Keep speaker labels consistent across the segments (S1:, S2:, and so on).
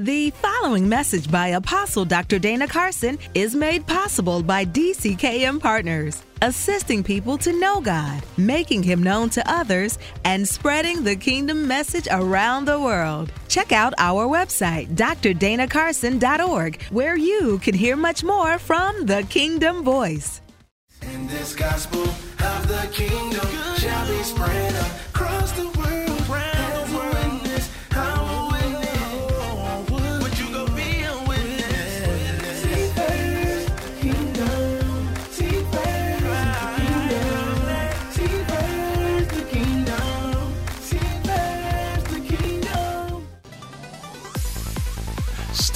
S1: The following message by Apostle Dr. Dana Carson is made possible by DCKM Partners, assisting people to know God, making Him known to others, and spreading the kingdom message around the world. Check out our website, drdanacarson.org, where you can hear much more from the Kingdom Voice.
S2: This gospel of the kingdom shall be spread across the world.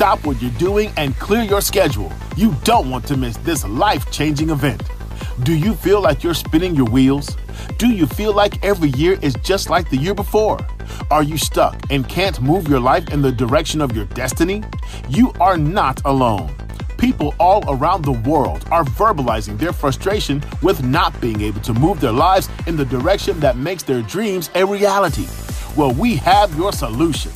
S3: Stop what you're doing and clear your schedule. You don't want to miss this life changing event. Do you feel like you're spinning your wheels? Do you feel like every year is just like the year before? Are you stuck and can't move your life in the direction of your destiny? You are not alone. People all around the world are verbalizing their frustration with not being able to move their lives in the direction that makes their dreams a reality. Well, we have your solution.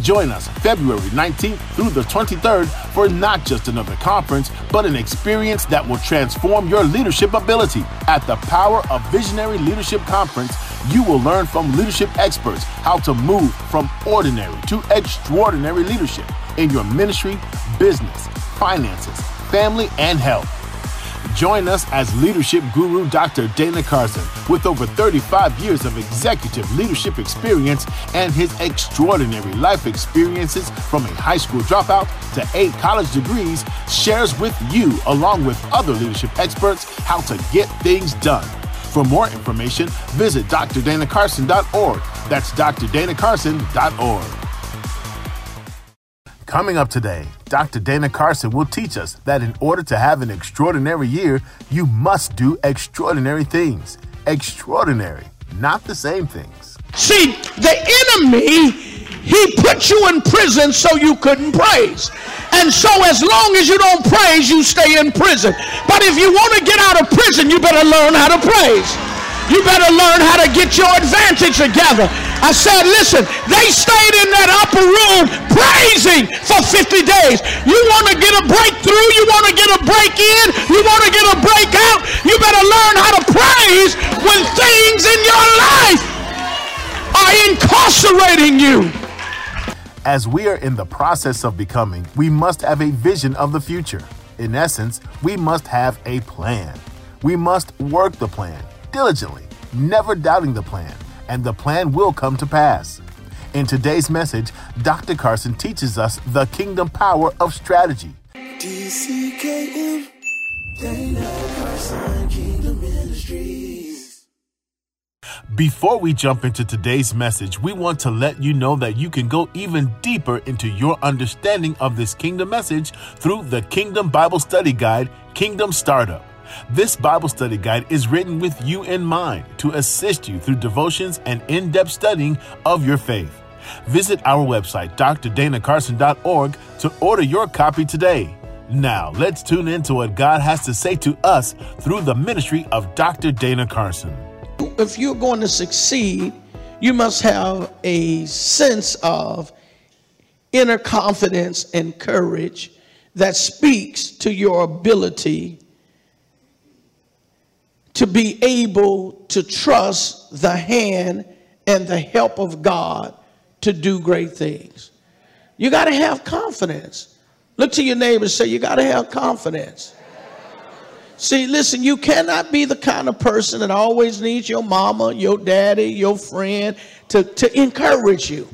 S3: Join us February 19th through the 23rd for not just another conference, but an experience that will transform your leadership ability. At the Power of Visionary Leadership Conference, you will learn from leadership experts how to move from ordinary to extraordinary leadership in your ministry, business, finances, family, and health. Join us as leadership guru Dr. Dana Carson with over 35 years of executive leadership experience and his extraordinary life experiences from a high school dropout to eight college degrees shares with you along with other leadership experts how to get things done. For more information, visit drdanacarson.org. That's drdanacarson.org. Coming up today, Dr. Dana Carson will teach us that in order to have an extraordinary year, you must do extraordinary things. Extraordinary, not the same things.
S4: See, the enemy, he put you in prison so you couldn't praise. And so as long as you don't praise, you stay in prison. But if you want to get out of prison, you better learn how to praise. You better learn how to get your advantage together. I said, listen, they stayed in that upper room praising for 50 days. You want to get a breakthrough? You want to get a break in? You want to get a breakout? You better learn how to praise when things in your life are incarcerating you.
S3: As we are in the process of becoming, we must have a vision of the future. In essence, we must have a plan. We must work the plan diligently, never doubting the plan, and the plan will come to pass. In today's message, Dr. Carson teaches us the kingdom power of strategy.
S2: DCKM, Dana Carson Kingdom Ministries.
S3: Before we jump into today's message, we want to let you know that you can go even deeper into your understanding of this kingdom message through the Kingdom Bible Study Guide, Kingdom Startup. This Bible study guide is written with you in mind to assist you through devotions and in depth studying of your faith. Visit our website, drdanacarson.org, to order your copy today. Now, let's tune in to what God has to say to us through the ministry of Dr. Dana Carson.
S4: If you're going to succeed, you must have a sense of inner confidence and courage that speaks to your ability to be able to trust the hand and the help of God to do great things. You got to have confidence. Look to your neighbor say, You got to have confidence. See, listen, you cannot be the kind of person that always needs your mama, your daddy, your friend to, to encourage you.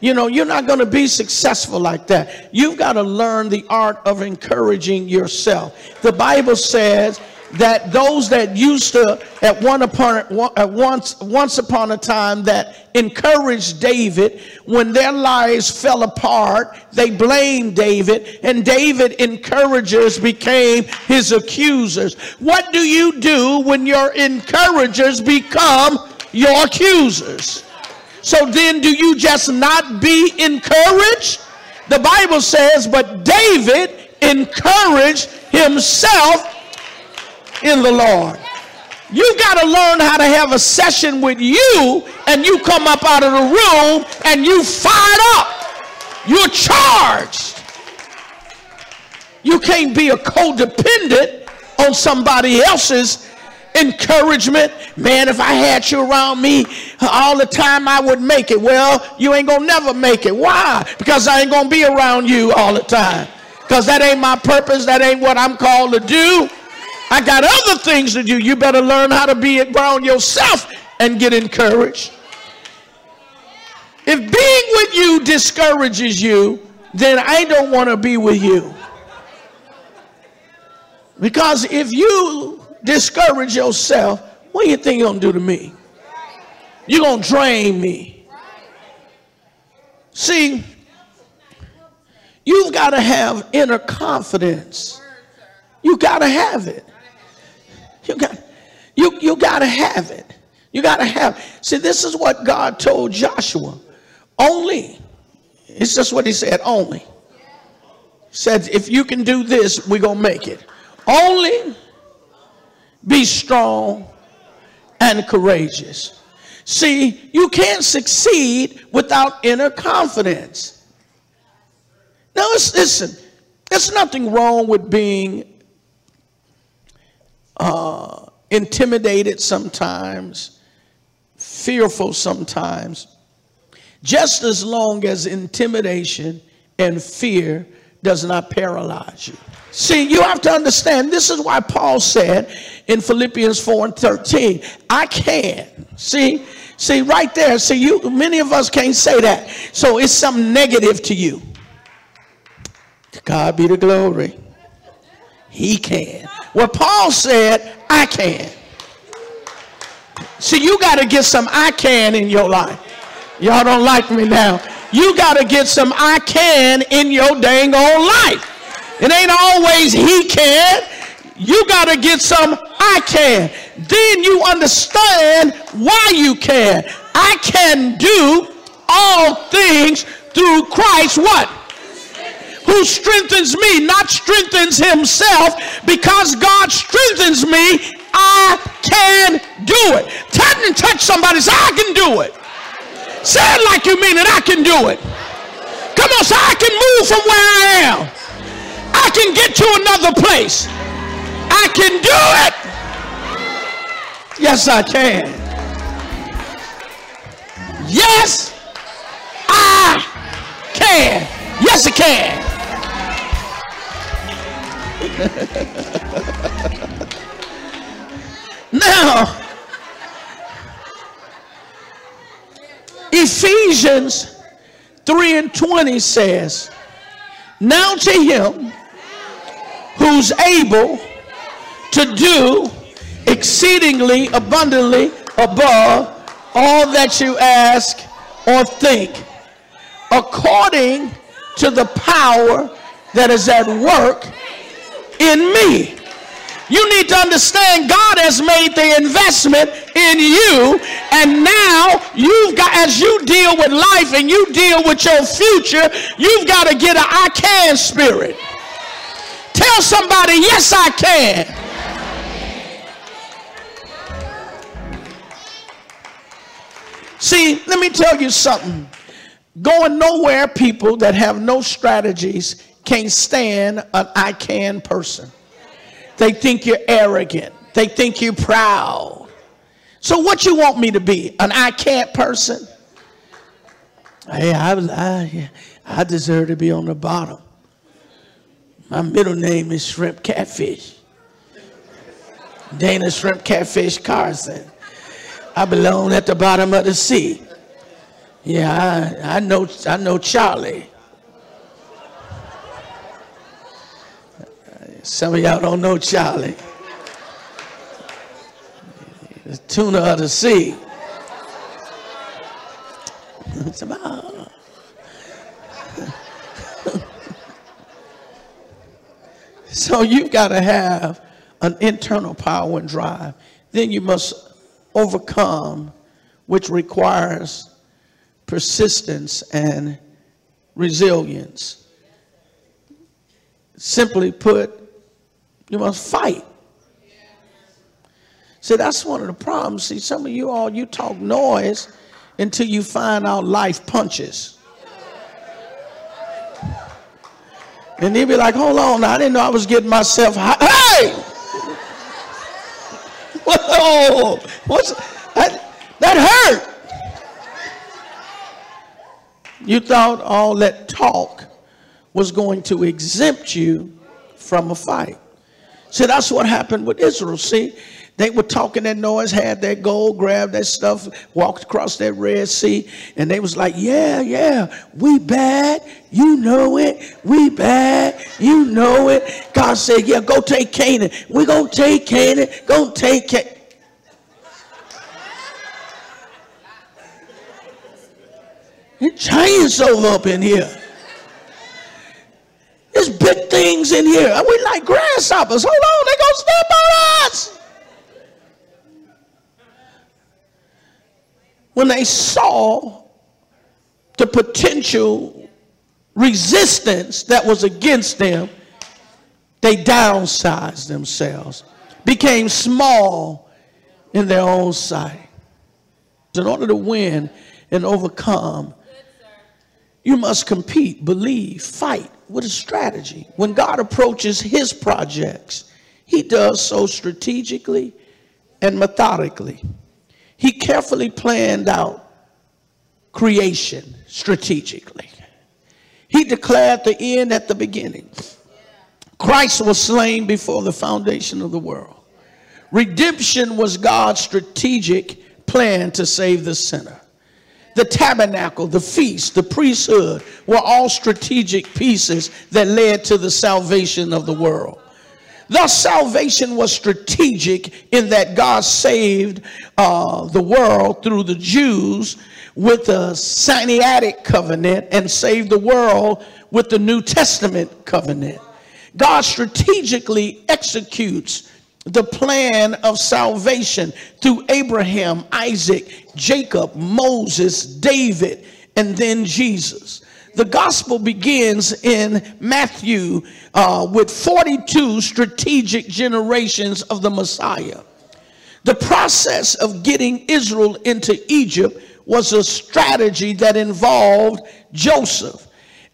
S4: You know, you're not going to be successful like that. You've got to learn the art of encouraging yourself. The Bible says that those that used to at one upon at once once upon a time that encouraged David when their lives fell apart they blamed David and David encouragers became his accusers. What do you do when your encouragers become your accusers? So then do you just not be encouraged? The bible says but David encouraged himself in the Lord. You got to learn how to have a session with you, and you come up out of the room and you fired up. You're charged. You can't be a codependent on somebody else's encouragement. Man, if I had you around me all the time, I would make it. Well, you ain't gonna never make it. Why? Because I ain't gonna be around you all the time. Because that ain't my purpose. That ain't what I'm called to do. I got other things to do. You better learn how to be around yourself and get encouraged. If being with you discourages you, then I don't want to be with you. Because if you discourage yourself, what do you think you're going to do to me? You're going to drain me. See, you've got to have inner confidence. You got to have it. You got you you got to have it. You got to have. See, this is what God told Joshua. Only. It's just what he said, only. He said, if you can do this, we're going to make it. Only be strong and courageous. See, you can't succeed without inner confidence. Now, listen, there's nothing wrong with being uh, intimidated sometimes, fearful sometimes, just as long as intimidation and fear does not paralyze you. See, you have to understand this is why Paul said in Philippians 4 and 13, I can. See, see, right there. See, you many of us can't say that. So it's something negative to you. To God be the glory. He can. Well, Paul said, I can. See, you got to get some I can in your life. Y'all don't like me now. You got to get some I can in your dang old life. It ain't always he can. You got to get some I can. Then you understand why you can. I can do all things through Christ what? Who strengthens me, not strengthens himself, because God strengthens me, I can do it. Touch and touch somebody, say, I can do it. Say it like you mean it, I can do it. Come on, say, I can move from where I am. I can get to another place. I can do it. Yes, I can. Yes, I can. Yes, I can. now, Ephesians 3 and 20 says, Now to him who's able to do exceedingly abundantly above all that you ask or think, according to the power that is at work in me. You need to understand God has made the investment in you, and now you've got, as you deal with life and you deal with your future, you've got to get an I can spirit. Tell somebody, yes, I can. See, let me tell you something. Going nowhere, people that have no strategies can't stand an I can person. They think you're arrogant. They think you're proud. So what you want me to be? An I can't person? Hey, I, I, I deserve to be on the bottom. My middle name is Shrimp Catfish. Dana Shrimp Catfish Carson. I belong at the bottom of the sea. Yeah, I, I know I know Charlie. Some of y'all don't know Charlie. The tuna of the sea. It's about So you've got to have an internal power and drive. Then you must overcome, which requires persistence and resilience. Simply put, you must fight. See, that's one of the problems. See, some of you all, you talk noise until you find out life punches. And he'd be like, hold on, I didn't know I was getting myself high. Hey! Whoa! What's that? That hurt. You thought all that talk was going to exempt you from a fight. See, that's what happened with Israel. See, they were talking that noise, had that gold, grabbed that stuff, walked across that Red Sea, and they was like, yeah, yeah, we bad, you know it, we bad, you know it. God said, yeah, go take Canaan. we to take Canaan, go take Canaan. It chainsaw up in here. There's big things in here. And we're like grasshoppers. Hold on, they gonna step on us. When they saw the potential resistance that was against them, they downsized themselves, became small in their own sight. In order to win and overcome, you must compete, believe, fight with a strategy. When God approaches his projects, he does so strategically and methodically. He carefully planned out creation strategically. He declared the end at the beginning. Christ was slain before the foundation of the world. Redemption was God's strategic plan to save the sinner the tabernacle, the feast, the priesthood were all strategic pieces that led to the salvation of the world. Thus, salvation was strategic in that God saved uh, the world through the Jews with the Sinaitic covenant and saved the world with the New Testament covenant. God strategically executes the plan of salvation through Abraham, Isaac, Jacob, Moses, David, and then Jesus. The gospel begins in Matthew uh, with 42 strategic generations of the Messiah. The process of getting Israel into Egypt was a strategy that involved Joseph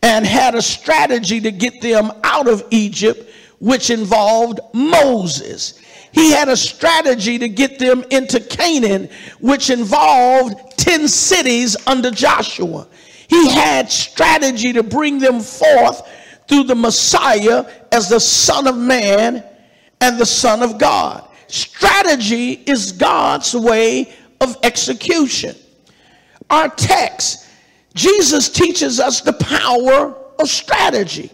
S4: and had a strategy to get them out of Egypt which involved Moses. He had a strategy to get them into Canaan, which involved 10 cities under Joshua. He had strategy to bring them forth through the Messiah as the Son of Man and the Son of God. Strategy is God's way of execution. Our text, Jesus teaches us the power of strategy.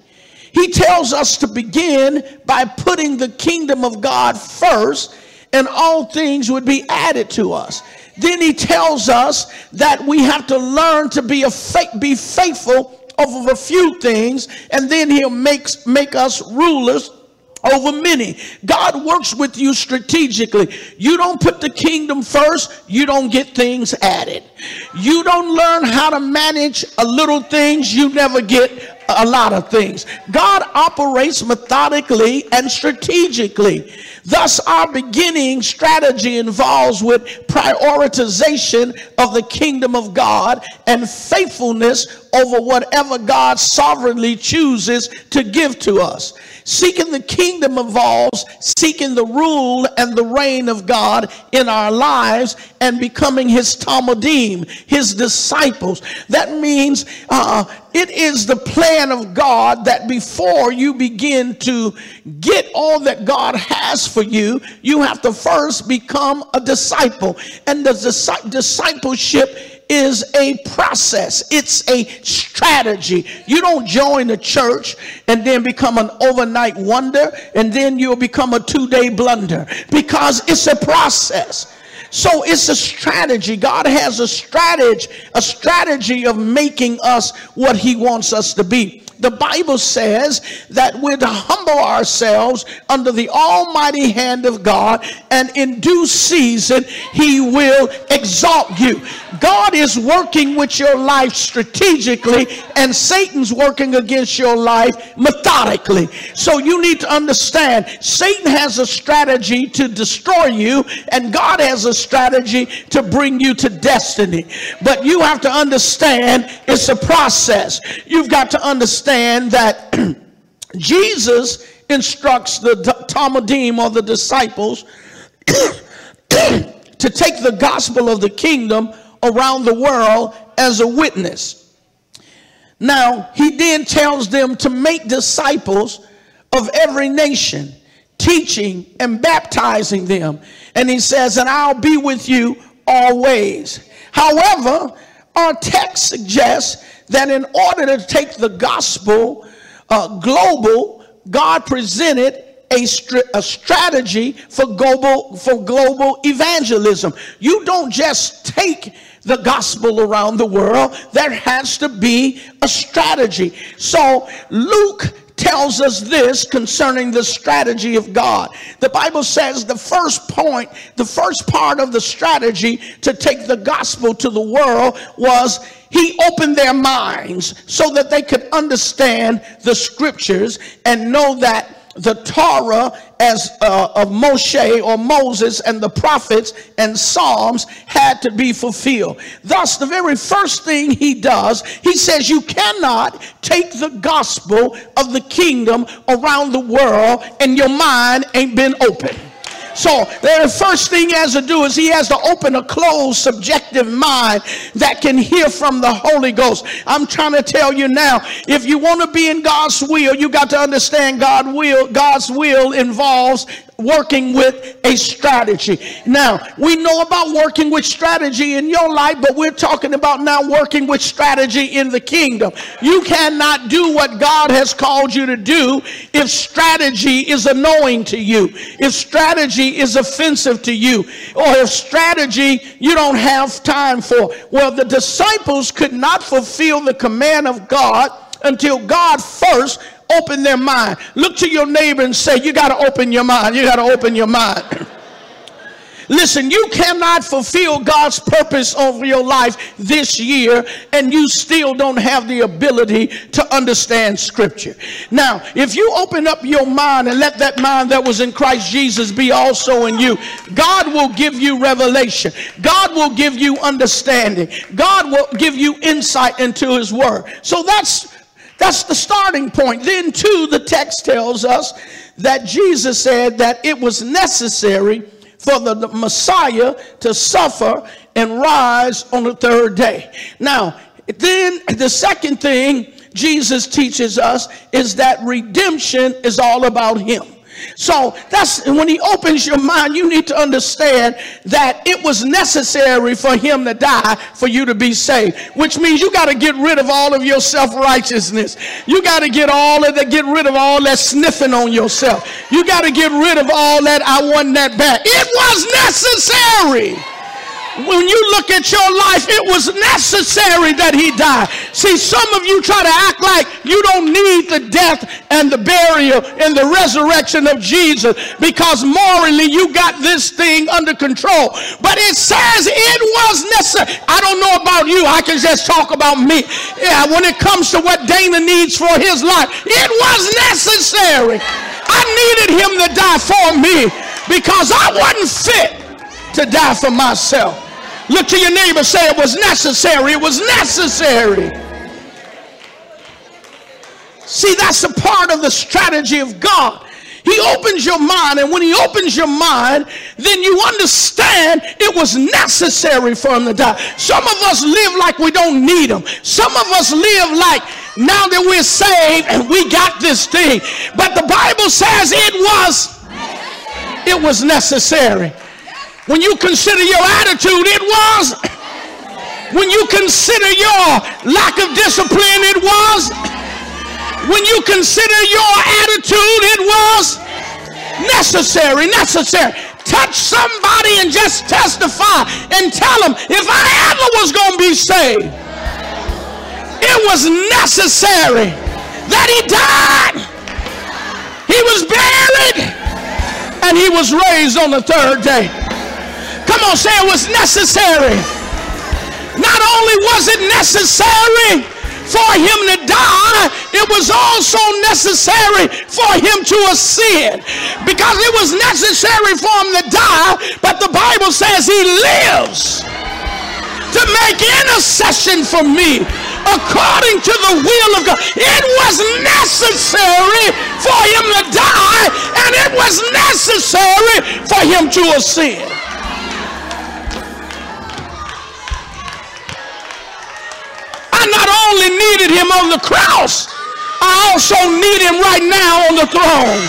S4: He tells us to begin by putting the kingdom of God first, and all things would be added to us. Then he tells us that we have to learn to be a be faithful over a few things, and then he'll make us rulers over many. God works with you strategically. You don't put the kingdom first, you don't get things added. You don't learn how to manage a little things, you never get a lot of things. God operates methodically and strategically. Thus, our beginning strategy involves with prioritization of the kingdom of God and faithfulness over whatever God sovereignly chooses to give to us. Seeking the kingdom involves seeking the rule and the reign of God in our lives and becoming his talmidim, his disciples. That means uh, it is the plan of God that before you begin to get all that God has for you, you have to first become a disciple. And the discipleship is a process, it's a strategy. You don't join the church and then become an overnight wonder and then you'll become a two day blunder because it's a process. So it's a strategy. God has a strategy, a strategy of making us what he wants us to be the Bible says that we're to humble ourselves under the almighty hand of God, and in due season, He will exalt you. God is working with your life strategically, and Satan's working against your life methodically. So you need to understand Satan has a strategy to destroy you, and God has a strategy to bring you to destiny. But you have to understand it's a process. You've got to understand understand that Jesus instructs the Talmidim or the disciples to take the gospel of the kingdom around the world as a witness. Now, he then tells them to make disciples of every nation, teaching and baptizing them. And he says, And I'll be with you always. However, our text suggests that in order to take the gospel uh, global, God presented a, a strategy for global, for global evangelism. You don't just take the gospel around the world, there has to be a strategy. So Luke tells us this concerning the strategy of God. The Bible says the first point, the first part of the strategy to take the gospel to the world was he opened their minds so that they could understand the scriptures and know that the Torah as uh, of Moshe or Moses and the prophets and Psalms had to be fulfilled. Thus, the very first thing he does, he says, You cannot take the gospel of the kingdom around the world and your mind ain't been opened. So the first thing he has to do is he has to open a closed subjective mind that can hear from the Holy Ghost. I'm trying to tell you now, if you want to be in God's will, you got to understand God will, God's will involves working with a strategy. Now, we know about working with strategy in your life, but we're talking about now working with strategy in the kingdom. You cannot do what God has called you to do if strategy is annoying to you, if strategy is offensive to you, or if strategy you don't have time for. Well, the disciples could not fulfill the command of God until God first open their mind. Look to your neighbor and say, You got to open your mind. You got to open your mind. Listen, you cannot fulfill God's purpose over your life this year and you still don't have the ability to understand Scripture. Now, if you open up your mind and let that mind that was in Christ Jesus be also in you, God will give you revelation. God will give you understanding. God will give you insight into His Word. So that's that's the starting point. Then, too, the text tells us that Jesus said that it was necessary for the, Messiah to suffer and rise on the third day. Now, then the second thing Jesus teaches us is that redemption is all about Him. So that's when he opens your mind, you need to understand that it was necessary for him to die for you to be saved, which means you got to get rid of all of your self righteousness. You got to get all of that, get rid of all that sniffing on yourself. You got to get rid of all that I want that back. It was necessary when you look at your life, it was necessary that he died. See, some of you try to act like you don't need the death and the burial and the resurrection of Jesus because morally you got this thing under control. But it says it was necessary. I don't know about you. I can just talk about me. Yeah, when it comes to what Dana needs for his life, it was necessary. I needed him to die for me because I wasn't fit to die for myself. Look to your neighbor, say it was necessary. It was necessary. See, that's a part of the strategy of God. He opens your mind, and when he opens your mind, then you understand it was necessary for him to die. Some of us live like we don't need him. Some of us live like now that we're saved and we got this thing. But the Bible says it was it was necessary. When you consider your attitude, it was. When you consider your lack of discipline, it was. When you consider your attitude, it was necessary, necessary. Touch somebody and just testify and tell them if I ever was going to be saved, it was necessary that he died, he was buried, and he was raised on the third day. Come on, say it was necessary. Not only was it necessary for him to die, it was also necessary for him to ascend. Because it was necessary for him to die, but the Bible says he lives to make intercession for me according to the will of God. It was necessary for him to die, and it was necessary for him to ascend. Needed him on the cross, I also need him right now on the throne.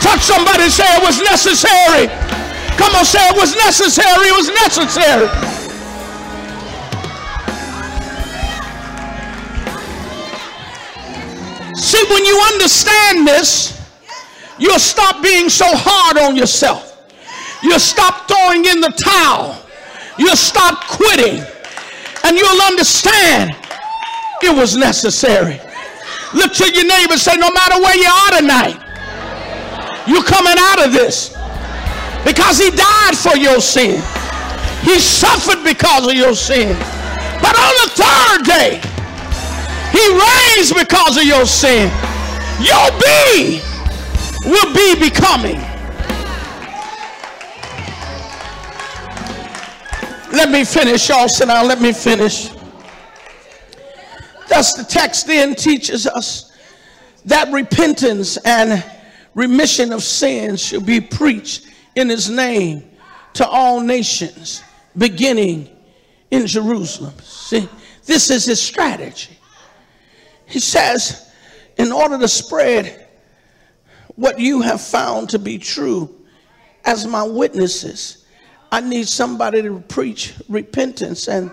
S4: Touch somebody say it was necessary. Come on, say it was necessary. It was necessary. See, when you understand this, you'll stop being so hard on yourself. You'll stop throwing in the towel. You'll stop quitting. And you'll understand it was necessary. Look to your neighbor and say, no matter where you are tonight, you're coming out of this. Because he died for your sin. He suffered because of your sin. But on the third day, he raised because of your sin. Your be will be becoming. Let me finish, y'all. Sit down. Let me finish. Thus, the text then teaches us that repentance and remission of sins should be preached in his name to all nations, beginning in Jerusalem. See, this is his strategy. He says, in order to spread what you have found to be true as my witnesses, I need somebody to preach repentance and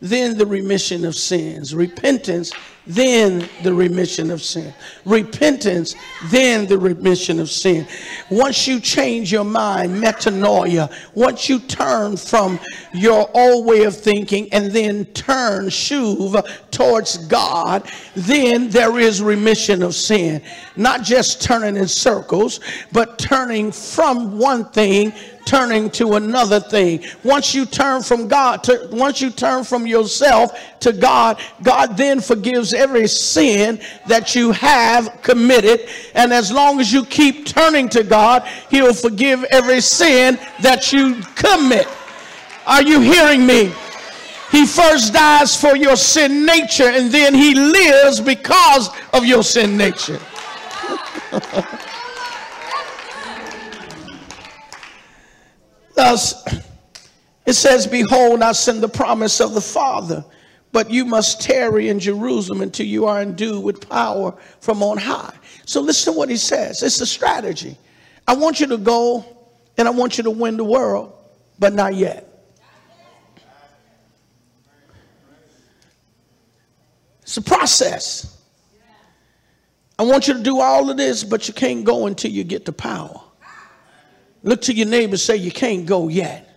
S4: then the remission of sins. Repentance, then the remission of sin. Repentance, then the remission of sin. Once you change your mind, metanoia, once you turn from your old way of thinking and then turn, shuv, towards God, then there is remission of sin. Not just turning in circles, but turning from one thing turning to another thing. Once you turn from God, to, once you turn from yourself to God, God then forgives every sin that you have committed. And as long as you keep turning to God, He'll forgive every sin that you commit. Are you hearing me? He first dies for your sin nature and then he lives because of your sin nature. Thus, it says, Behold, I send the promise of the Father, but you must tarry in Jerusalem until you are endued with power from on high. So listen to what he says. It's a strategy. I want you to go and I want you to win the world, but not yet. It's a process. I want you to do all of this, but you can't go until you get the power. Look to your neighbor say, You can't go yet.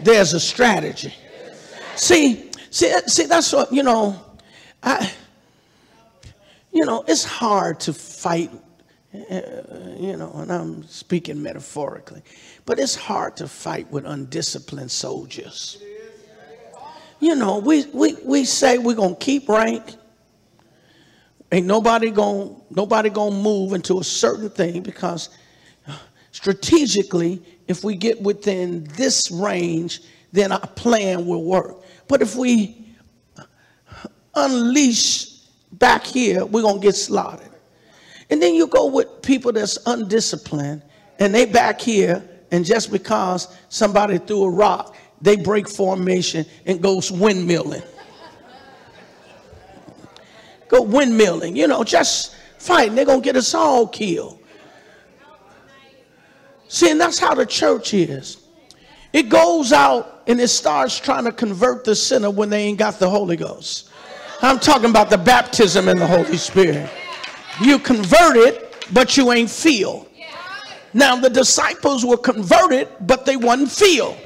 S4: There's a strategy. See, see, see, that's what, you know, I, you know, it's hard to fight, uh, you know, and I'm speaking metaphorically, but it's hard to fight with undisciplined soldiers. You know, we, we, we say we're going to keep rank. Ain't nobody going nobody to move into a certain thing because strategically, if we get within this range, then our plan will work. But if we unleash back here, we're going to get slaughtered. And then you go with people that's undisciplined and they back here, and just because somebody threw a rock, they break formation and goes windmilling. Go windmilling, you know, just fighting. They're going to get us all killed. See, and that's how the church is. It goes out and it starts trying to convert the sinner when they ain't got the Holy Ghost. I'm talking about the baptism in the Holy Spirit. You converted, but you ain't filled. Now the disciples were converted, but they wasn't filled.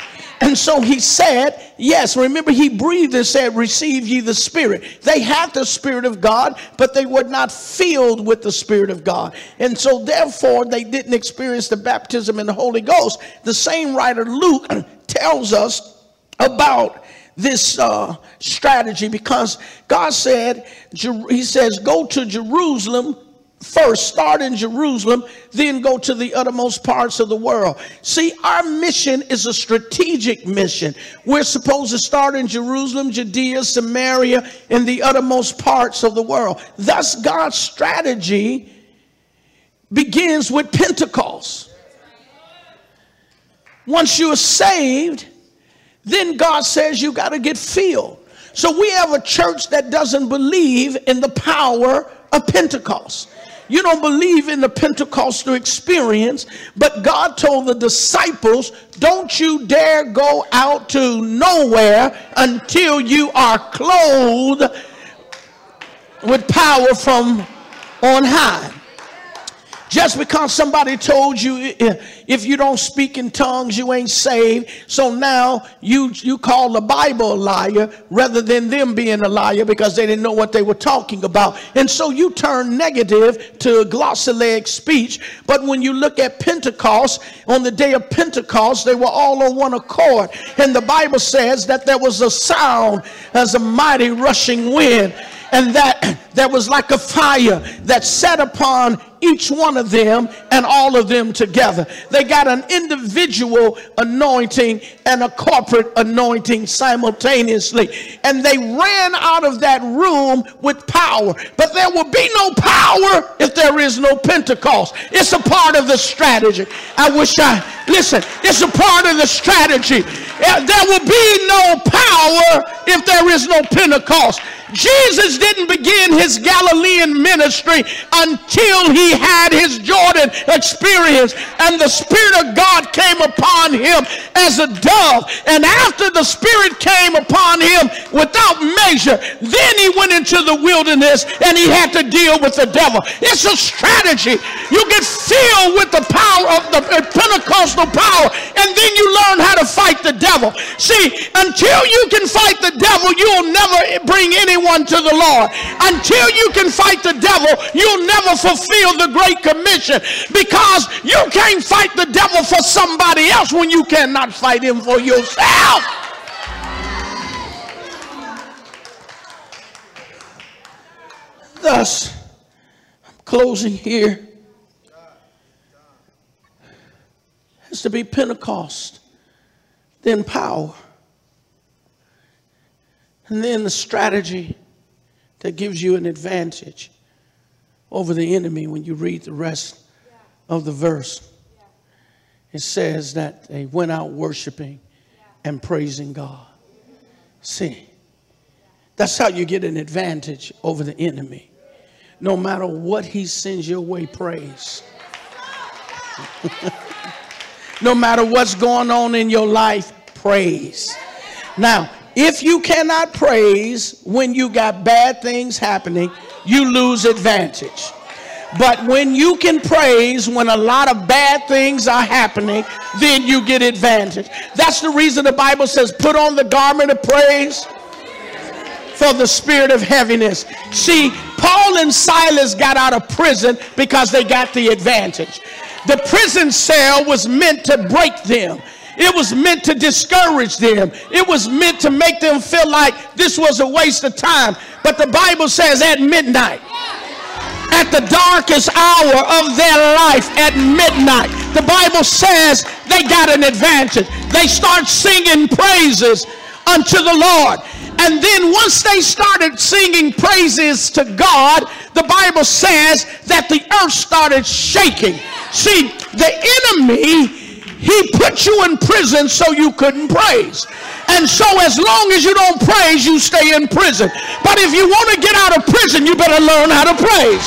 S4: And so he said, Yes, remember he breathed and said, Receive ye the Spirit. They had the Spirit of God, but they were not filled with the Spirit of God. And so therefore they didn't experience the baptism in the Holy Ghost. The same writer Luke tells us about this uh, strategy because God said, He says, Go to Jerusalem first start in Jerusalem, then go to the uttermost parts of the world. See, our mission is a strategic mission. We're supposed to start in Jerusalem, Judea, Samaria, and the uttermost parts of the world. Thus, God's strategy begins with Pentecost. Once you're saved, then God says you got to get filled. So we have a church that doesn't believe in the power of Pentecost. You don't believe in the Pentecostal experience, but God told the disciples, Don't you dare go out to nowhere until you are clothed with power from on high. Just because somebody told you if you don't speak in tongues, you ain't saved. So now you, you call the Bible a liar rather than them being a liar because they didn't know what they were talking about. And so you turn negative to glossolalia speech. But when you look at Pentecost, on the day of Pentecost, they were all on one accord. And the Bible says that there was a sound as a mighty rushing wind and that there was like a fire that set upon each one of them and all of them together. They got an individual anointing and a corporate anointing simultaneously. And they ran out of that room with power. But there will be no power if there is no Pentecost. It's a part of the strategy. I wish I, listen, it's a part of the strategy. Eh, there will be no power if there is no Pentecost. Jesus didn't begin his Galilean ministry until he had his Jordan experience and the Spirit of God came upon him as a dove. And after the Spirit came upon him without measure, then he went into the wilderness and he had to deal with the devil. It's a strategy. You get filled with the power of the uh, Pentecostal power and then you learn how to fight the devil. See, until you can fight the devil, you'll never bring anyone to the Lord. Until you can fight the devil, you'll never fulfill the Great Commission because you can't fight the devil for somebody else when you cannot fight him for yourself. Thus, I'm closing here. Has to be Pentecost, then power, and then the strategy that gives you an advantage over the enemy when you read the rest of the verse. It says that they went out worshiping and praising God. See, that's how you get an advantage over the enemy. No matter what he sends your way, praise. no matter what's going on in your life, praise. Now, if you cannot praise when you got bad things happening, you lose advantage. But when you can praise when a lot of bad things are happening, then you get advantage. That's the reason the Bible says, put on the garment of praise for the spirit of heaviness. See, Paul and Silas got out of prison because they got the advantage. The prison cell was meant to break them. It was meant to discourage them. It was meant to make them feel like this was a waste of time. But the Bible says at midnight, at the darkest hour of their life at midnight. The Bible says they got an advantage. They start singing praises unto the Lord. And then once they started singing praises to God, the Bible says that the earth started shaking. See, the enemy he put you in prison so you couldn't praise. And so as long as you don't praise, you stay in prison. But if you want to get out of prison, you better learn how to praise.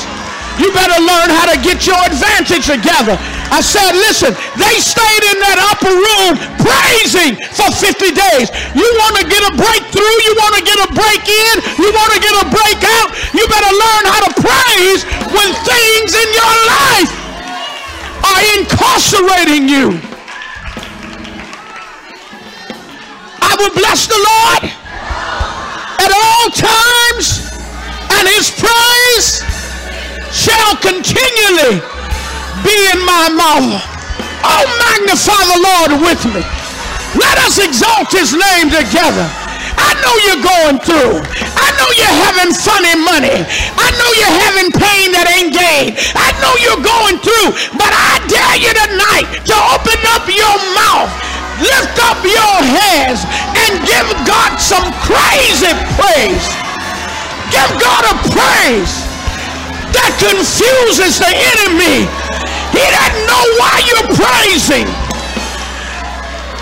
S4: You better learn how to get your advantage together. I said, listen, they stayed in that upper room praising for 50 days. You want to get a breakthrough? You want to get a break in? You want to get a break out? You better learn how to praise when things in your life are incarcerating you. I will bless the Lord at all times, and his praise shall continually be in my mouth. Oh, magnify the Lord with me. Let us exalt his name together. I know you're going through. I know you're having funny money. I know you're having pain that ain't gain. I know you're going through. But I dare you tonight to open up your mouth lift up your hands and give God some crazy praise. Give God a praise that confuses the enemy. He doesn't know why you're praising.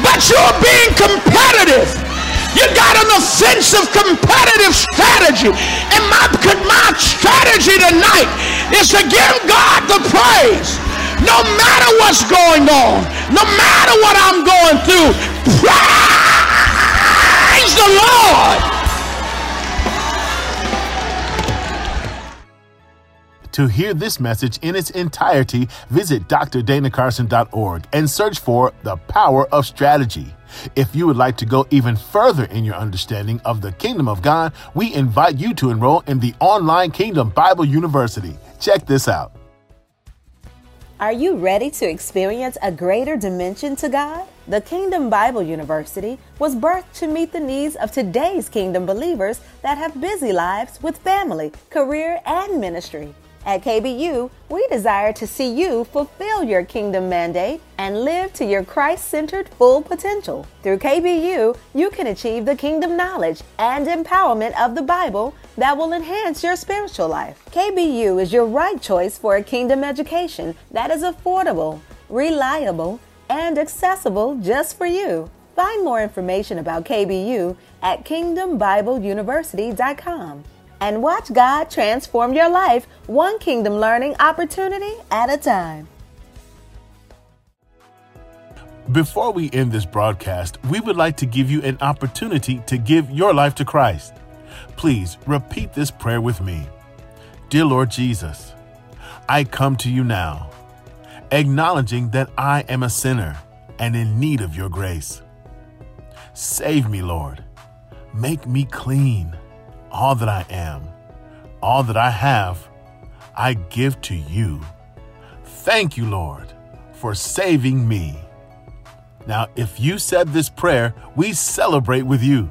S4: but you're being competitive. You got an offensive competitive strategy. And my, my strategy tonight is to give God the praise. No matter what's going on, no matter what I'm going through, praise the Lord.
S3: To hear this message in its entirety, visit drdanacarson.org and search for The Power of Strategy. If you would like to go even further in your understanding of the kingdom of God, we invite you to enroll in the online Kingdom Bible University. Check this out.
S1: Are you ready to experience a greater dimension to God? The Kingdom Bible University was birthed to meet the needs of today's kingdom believers that have busy lives with family, career, and ministry. At KBU, we desire to see you fulfill your kingdom mandate and live to your Christ centered full potential. Through KBU, you can achieve the kingdom knowledge and empowerment of the Bible that will enhance your spiritual life. KBU is your right choice for a kingdom education that is affordable, reliable, and accessible just for you. Find more information about KBU at kingdombibleuniversity.com and watch God transform your life one kingdom learning opportunity at a time.
S3: Before we end this broadcast, we would like to give you an opportunity to give your life to Christ. Please repeat this prayer with me. Dear Lord Jesus, I come to you now, acknowledging that I am a sinner and in need of your grace. Save me, Lord. Make me clean all that I am, all that I have, I give to you. Thank you, Lord, for saving me. Now, if you said this prayer, we celebrate with you.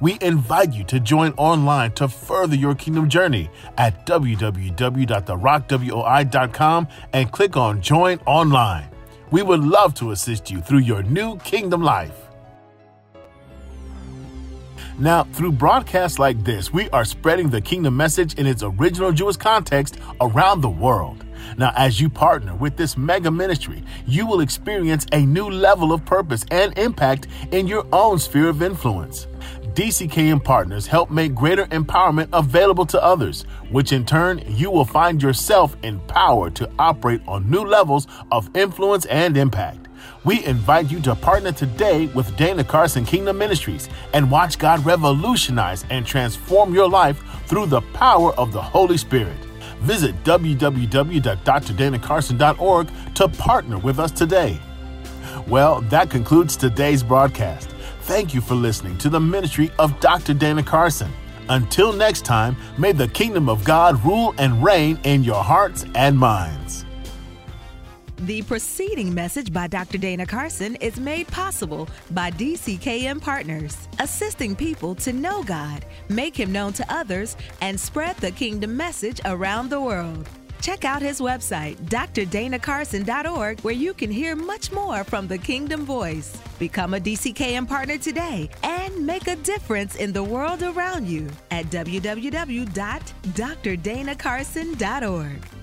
S3: We invite you to join online to further your kingdom journey at www.therockWOI.com and click on Join Online. We would love to assist you through your new kingdom life. Now, through broadcasts like this, we are spreading the kingdom message in its original Jewish context around the world. Now, as you partner with this mega ministry, you will experience a new level of purpose and impact in your own sphere of influence. DCKM partners help make greater empowerment available to others, which in turn you will find yourself empowered to operate on new levels of influence and impact. We invite you to partner today with Dana Carson Kingdom Ministries and watch God revolutionize and transform your life through the power of the Holy Spirit. Visit www.drdanacarson.org to partner with us today. Well, that concludes today's broadcast. Thank you for listening to the ministry of Dr. Dana Carson. Until next time, may the kingdom of God rule and reign in your hearts and minds.
S1: The preceding message by Dr. Dana Carson is made possible by DCKM Partners, assisting people to know God, make Him known to others, and spread the kingdom message around the world. Check out his website, drdanacarson.org, where you can hear much more from the Kingdom Voice. Become a DCKM partner today and make a difference in the world around you at www.drdanacarson.org.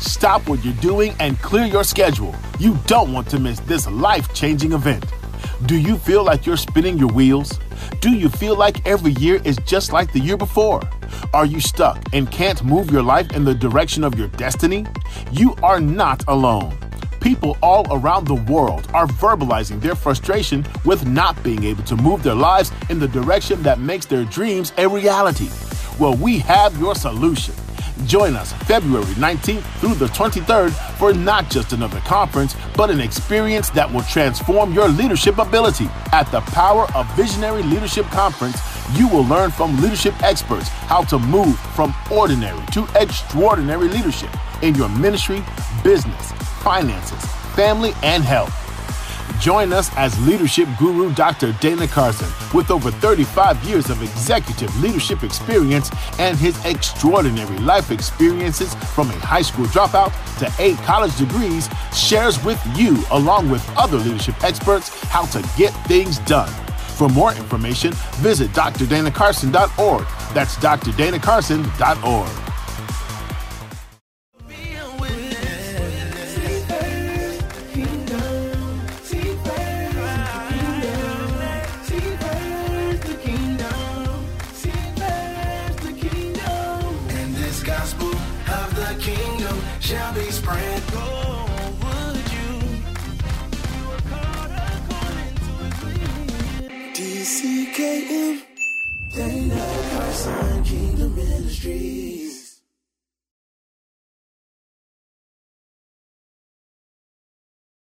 S3: Stop what you're doing and clear your schedule. You don't want to miss this life changing event. Do you feel like you're spinning your wheels? Do you feel like every year is just like the year before? Are you stuck and can't move your life in the direction of your destiny? You are not alone. People all around the world are verbalizing their frustration with not being able to move their lives in the direction that makes their dreams a reality. Well, we have your solution. Join us February 19th through the 23rd for not just another conference, but an experience that will transform your leadership ability. At the Power of Visionary Leadership Conference, you will learn from leadership experts how to move from ordinary to extraordinary leadership in your ministry, business, finances, family, and health. Join us as leadership guru Dr. Dana Carson with over 35 years of executive leadership experience and his extraordinary life experiences from a high school dropout to eight college degrees shares with you along with other leadership experts how to get things done. For more information, visit drdanacarson.org. That's drdanacarson.org.